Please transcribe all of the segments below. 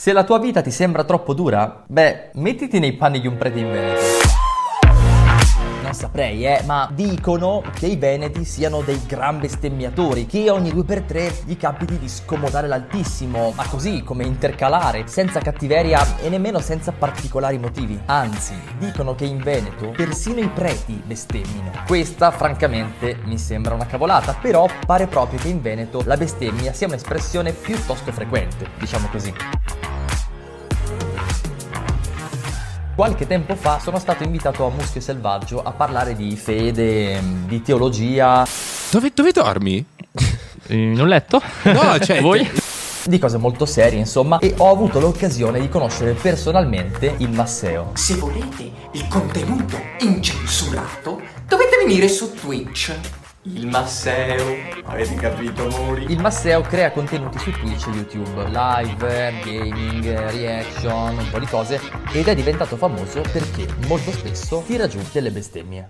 Se la tua vita ti sembra troppo dura, beh, mettiti nei panni di un prete in Veneto. Non saprei, eh, ma dicono che i veneti siano dei gran bestemmiatori, che ogni 2x3 gli capiti di scomodare l'altissimo, ma così come intercalare, senza cattiveria e nemmeno senza particolari motivi. Anzi, dicono che in Veneto persino i preti bestemmino. Questa, francamente, mi sembra una cavolata, però pare proprio che in Veneto la bestemmia sia un'espressione piuttosto frequente, diciamo così. Qualche tempo fa sono stato invitato a Muschio Selvaggio a parlare di fede, di teologia, Dove, dove dormi? In un letto? No, cioè. Voi? di cose molto serie, insomma, e ho avuto l'occasione di conoscere personalmente il Masseo. Se volete il contenuto incensurato, dovete venire su Twitch. Il Masseo, avete capito, amori? Il Masseo crea contenuti su Twitch e YouTube, live, gaming, reaction, un po' di cose, ed è diventato famoso perché molto spesso tira giù delle bestemmie.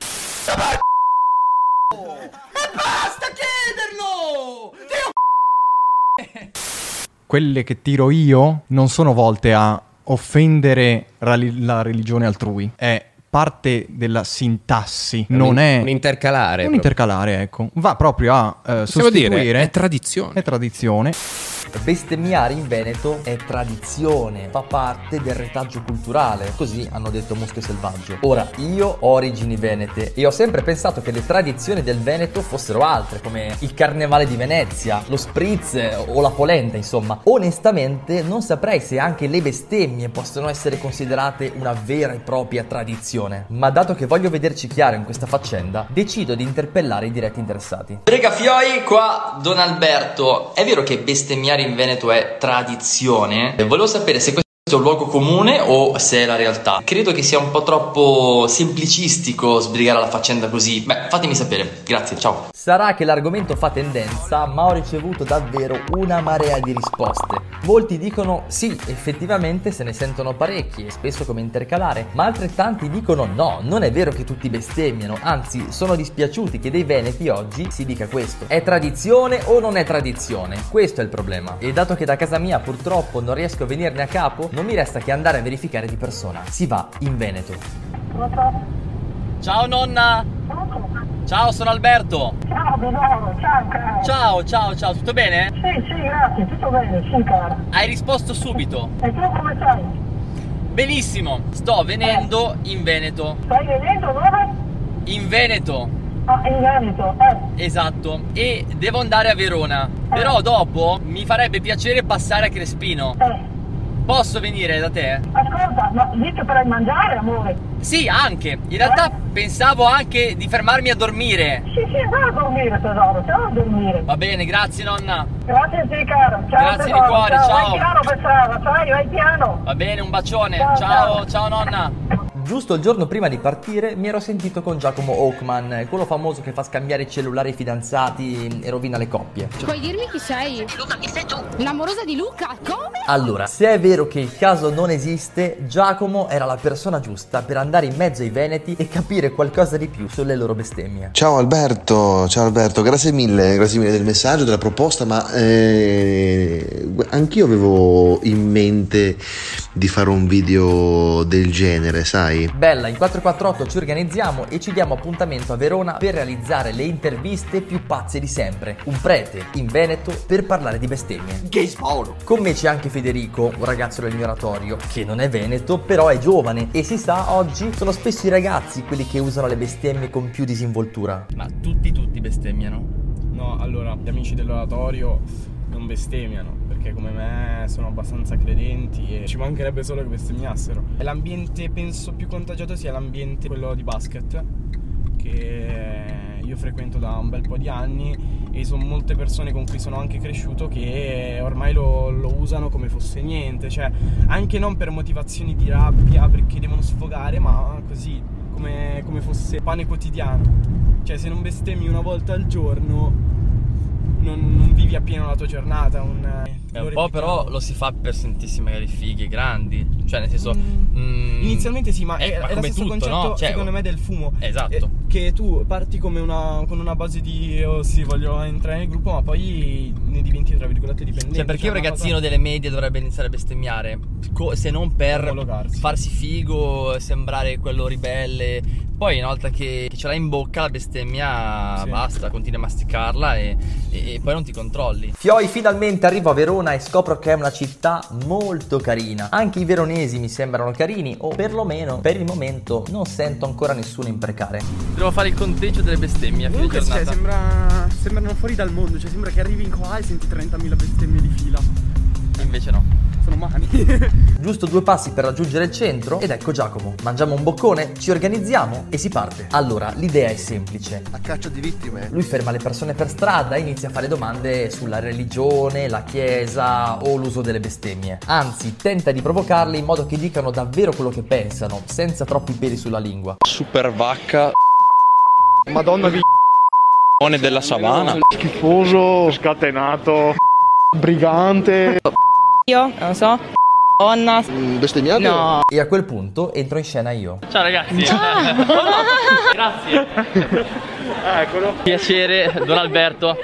quelle che tiro io non sono volte a offendere la religione altrui. È parte della sintassi, non è Un intercalare. un intercalare, ecco. Va proprio a eh, sostituire dire, è tradizione. è tradizione. Bestemmiare in Veneto è tradizione, fa parte del retaggio culturale, così hanno detto Muschio Selvaggio. Ora, io ho origini venete e ho sempre pensato che le tradizioni del Veneto fossero altre, come il carnevale di Venezia, lo spritz o la polenta, insomma. Onestamente non saprei se anche le bestemmie possono essere considerate una vera e propria tradizione, ma dato che voglio vederci chiaro in questa faccenda, decido di interpellare i diretti interessati. Rega Fioi, qua Don Alberto. È vero che bestemmiare in Veneto è tradizione? Eh, Volevo sapere se questo è un luogo comune o se è la realtà. Credo che sia un po' troppo semplicistico sbrigare la faccenda così. Beh, fatemi sapere. Grazie, ciao. Sarà che l'argomento fa tendenza, ma ho ricevuto davvero una marea di risposte. Molti dicono sì, effettivamente se ne sentono parecchie, spesso come intercalare, ma altrettanti dicono no, non è vero che tutti bestemmiano, anzi sono dispiaciuti che dei veneti oggi si dica questo. È tradizione o non è tradizione? Questo è il problema. E dato che da casa mia purtroppo non riesco a venirne a capo, non mi resta che andare a verificare di persona. Si va in Veneto. Ciao nonna! Ciao, sono Alberto! Ciao tesoro, ciao caro. Ciao, ciao, ciao, tutto bene? Sì, sì, grazie, tutto bene, sì caro. Hai risposto subito. E tu come stai? Benissimo, sto venendo in Veneto. Stai vedendo dove? In Veneto, Ah, in Veneto, eh. esatto. E devo andare a Verona. Però dopo mi farebbe piacere passare a Crespino. Eh, Posso venire da te? ascolta, ma lì che per mangiare, amore? Sì, anche. In realtà pensavo anche di fermarmi a dormire. Sì, sì, vai a dormire tesoro, ciao a dormire. Va bene, grazie nonna. Grazie a te caro, ciao Grazie di tesoro, cuore, ciao. ciao. Vai piano per strada, sai, vai piano. Va bene, un bacione. Ciao, ciao. ciao nonna. Giusto il giorno prima di partire mi ero sentito con Giacomo Oakman, quello famoso che fa scambiare i cellulari ai fidanzati e rovina le coppie. Puoi dirmi chi sei? Luca, chi sei tu? L'amorosa di Luca? Come? Allora, se è vero che il caso non esiste, Giacomo era la persona giusta per andare in mezzo ai veneti e capire qualcosa di più sulle loro bestemmie. Ciao Alberto, ciao Alberto, grazie mille, grazie mille del messaggio, della proposta, ma eh, anch'io avevo in mente di fare un video del genere, sai? Bella, in 448 ci organizziamo e ci diamo appuntamento a Verona per realizzare le interviste più pazze di sempre. Un prete in Veneto per parlare di bestemmie. Gaseball. Con me c'è anche Federico, un ragazzo del mio oratorio, che non è veneto, però è giovane e si sa, oggi sono spesso i ragazzi quelli che usano le bestemmie con più disinvoltura. Ma tutti, tutti bestemmiano. No, allora, gli amici dell'oratorio non bestemmiano, perché come me sono abbastanza credenti e ci mancherebbe solo che bestemmiassero. L'ambiente, penso, più contagiato sia l'ambiente quello di basket, che io frequento da un bel po' di anni e sono molte persone con cui sono anche cresciuto che ormai lo, lo usano come fosse niente, cioè anche non per motivazioni di rabbia, perché devono sfogare, ma così, come, come fosse pane quotidiano. Cioè se non bestemmi una volta al giorno non, non vivi appieno la tua giornata. Un, eh, un po' però lo si fa per sentirsi magari fighi, grandi. Cioè, nel senso. Mm. mm, Inizialmente sì, ma eh, è, ma è lo come stesso tutto, concetto no? Cioè, secondo me del fumo. Esatto. Eh, che tu parti come una, con una base di oh sì, voglio entrare nel gruppo, ma poi ne diventi tra virgolette dipendente. Cioè, perché un una ragazzino cosa- delle medie dovrebbe iniziare a bestemmiare? Co- se non per farsi figo, sembrare quello ribelle. Poi, una volta che, che ce l'hai in bocca, la bestemmia Sì. basta, continui a masticarla e, e- e poi non ti controlli. Fioi finalmente arrivo a Verona e scopro che è una città molto carina. Anche i veronesi mi sembrano carini o perlomeno per il momento non sento ancora nessuno imprecare. Devo fare il conteggio delle bestemmie a fine Comunque cioè, giornata. sembra, sembrano fuori dal mondo, cioè sembra che arrivi in qua e senti 30.000 bestemmie di fila. Invece no. Sono mani. Giusto due passi per raggiungere il centro ed ecco Giacomo. Mangiamo un boccone, ci organizziamo e si parte. Allora, l'idea è semplice. A caccia di vittime. Lui ferma le persone per strada e inizia a fare domande sulla religione, la chiesa o l'uso delle bestemmie. Anzi, tenta di provocarli in modo che dicano davvero quello che pensano, senza troppi peli sulla lingua. Super vacca. Madonna vi della savana. schifoso, scatenato, brigante. Io, non so, donna. Bestemmiato? No. E a quel punto entro in scena io. Ciao ragazzi. Grazie. Eccolo. Piacere, Don Alberto.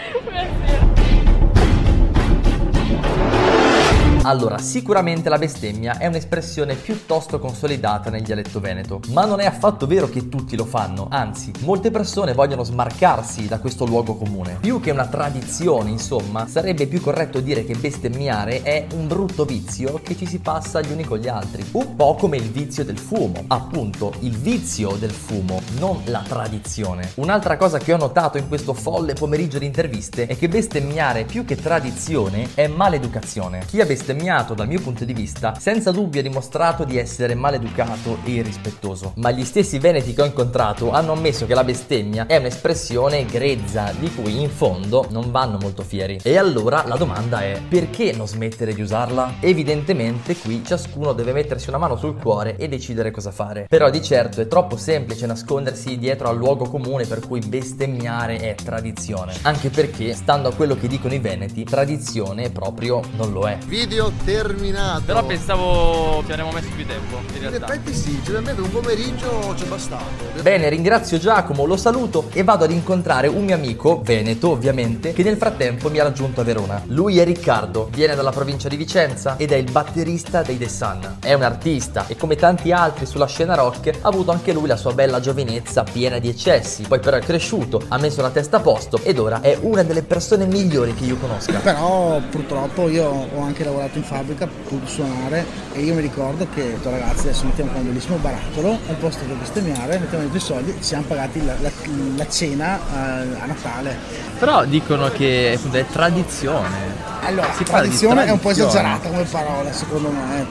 Allora, sicuramente la bestemmia è un'espressione piuttosto consolidata nel dialetto veneto, ma non è affatto vero che tutti lo fanno, anzi, molte persone vogliono smarcarsi da questo luogo comune. Più che una tradizione, insomma, sarebbe più corretto dire che bestemmiare è un brutto vizio che ci si passa gli uni con gli altri, un po' come il vizio del fumo, appunto, il vizio del fumo, non la tradizione. Un'altra cosa che ho notato in questo folle pomeriggio di interviste è che bestemmiare più che tradizione è maleducazione. Chi ha bestemmiato dal mio punto di vista senza dubbio ha dimostrato di essere maleducato e irrispettoso. Ma gli stessi veneti che ho incontrato hanno ammesso che la bestemmia è un'espressione grezza di cui in fondo non vanno molto fieri. E allora la domanda è perché non smettere di usarla? Evidentemente qui ciascuno deve mettersi una mano sul cuore e decidere cosa fare. Però di certo è troppo semplice nascondersi dietro al luogo comune per cui bestemmiare è tradizione. Anche perché, stando a quello che dicono i veneti, tradizione proprio non lo è. Video terminato. Però pensavo ci avremmo messo più tempo, in In realtà. effetti sì, generalmente un pomeriggio c'è bastato. Bene, ringrazio Giacomo, lo saluto e vado ad incontrare un mio amico, veneto ovviamente, che nel frattempo mi ha raggiunto a Verona. Lui è Riccardo, viene dalla provincia di Vicenza ed è il batterista dei The Sun. È un artista e come tanti altri sulla scena rock ha avuto anche lui la sua bella giovinezza piena di eccessi, poi però è cresciuto, ha messo la testa a posto ed ora è una delle persone migliori che io conosca. Però purtroppo io ho anche lavorato in fabbrica di suonare e io mi ricordo che ho detto ragazzi adesso mettiamo qua un bellissimo barattolo, al posto che bestemmiare mettiamo dentro i soldi ci siamo pagati la, la- la cena eh, a Natale. Però dicono che appunto, è tradizione. Allora, Si di tradizione è un po' tradizione. esagerata come parola secondo me, eh.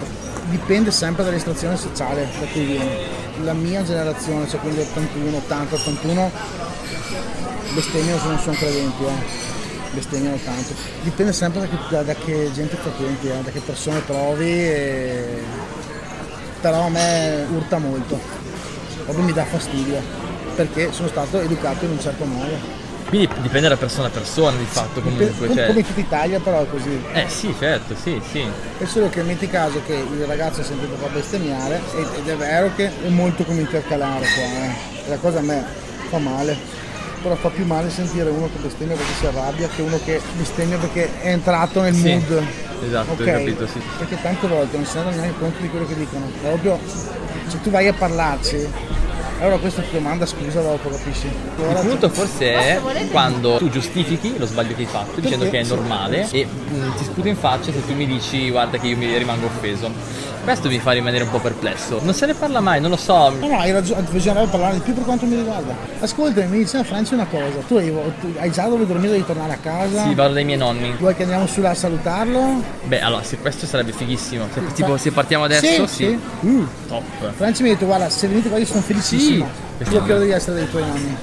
dipende sempre dall'estrazione sociale da cui vieni. La mia generazione, cioè quindi 81, 80, 81, bestemmiano se non sono credenti, eh. Bestemmiano tanto. Dipende sempre da che, da- da che gente frequenti, eh, da che persone trovi, e- però a me urta molto, proprio mi dà fastidio, perché sono stato educato in un certo modo. Quindi dipende da persona a persona di fatto comunque. Com- Cioè... Come in tutta Italia però è così. Eh sì, certo, sì, sì. È solo che metti caso che il ragazzo sente un po' bestemmiare ed è vero che è molto come intercalare qua, eh. La cosa a me fa male. Però fa più male sentire uno che bestemmia perché si arrabbia che uno che bestemmia perché è entrato nel Sì, mood. esatto, ho Ok? capito, sì. Perché tante volte non si rendono neanche conto di quello che dicono. È proprio se tu vai a parlarci, allora questo ti domanda scusa dopo, capisci? Il punto forse è quando tu giustifichi lo sbaglio che hai fatto dicendo che è Sì. normale e mm, ti sputo in faccia se tu mi dici guarda che io mi rimango offeso. Questo mi fa rimanere un po' perplesso. Non se ne parla mai, non lo so. No, no, hai ragione, bisognerebbe parlare di più per quanto mi riguarda. Ascolta, mi dice Franci una cosa, tu hai, hai già dove dormire devi tornare a casa? Sì, vado dai miei nonni. Vuoi che andiamo su là a salutarlo? Beh, allora, se questo sarebbe fighissimo. Se, tipo, se partiamo adesso, sì. sì. Uh, Top. Franci mi ha detto, guarda, se venite qua io sono felicissimo. Sì. Io credo di essere dei tuoi nonni.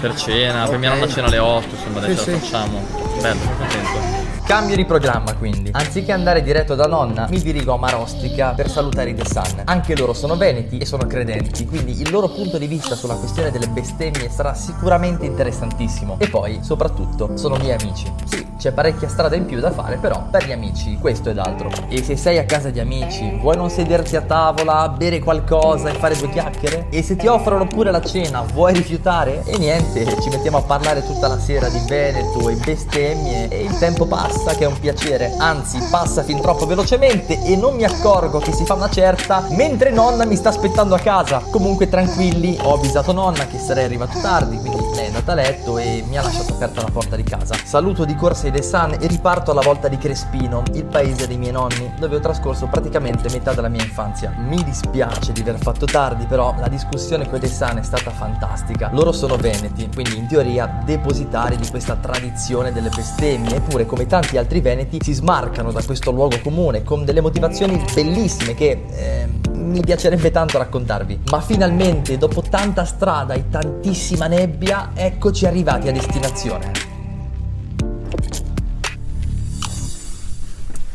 Per cena, per mia nonna cena alle 8, insomma, adesso Sì, la facciamo. Bello, sono contento. Cambio di programma quindi. Anziché andare diretto da nonna, mi dirigo a Marostica per salutare i The Sun. Anche loro sono veneti e sono credenti, quindi il loro punto di vista sulla questione delle bestemmie sarà sicuramente interessantissimo. E poi, soprattutto, sono miei amici. Sì, c'è parecchia strada in più da fare, però per gli amici questo ed altro. E se sei a casa di amici, vuoi non sederti a tavola, bere qualcosa e fare due chiacchiere? E se ti offrono pure la cena, vuoi rifiutare? E niente, ci mettiamo a parlare tutta la sera di Veneto e bestemmie e il tempo passa che è un piacere. Anzi, passa fin troppo velocemente e non mi accorgo che si fa una certa mentre nonna mi sta aspettando a casa. Comunque tranquilli, ho avvisato nonna che sarei arrivato tardi, quindi lei è andata a letto e mi ha lasciato aperta la porta di casa. Saluto di corsa i San e riparto alla volta di Crespino, il paese dei miei nonni, dove ho trascorso praticamente metà della mia infanzia. Mi dispiace di aver fatto tardi, però la discussione con i San è stata fantastica. Loro sono veneti, quindi in teoria depositari di questa tradizione delle bestemmie, eppure come tanti altri veneti si smarcano da questo luogo comune con delle motivazioni bellissime che eh, mi piacerebbe tanto raccontarvi. Ma finalmente, dopo tanta strada e tantissima nebbia, eccoci arrivati a destinazione.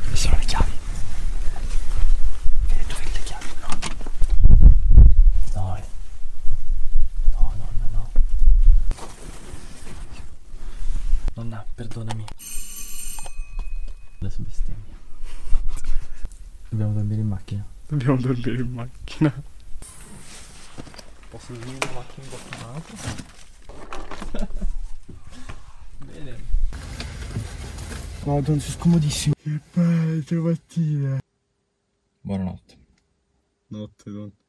Dove sono le chiavi? Vedi dove le chiavi? No. No, eh. No, nonna, no. Nonna, perdonami. Adesso bestemmia. Dobbiamo dormire in macchina. Dobbiamo dormire in macchina. Posso dormire in macchina in qualcun altro? Bene. Madonna, sei scomodissimo. Che bello, mattina. Buonanotte. Notte, notte.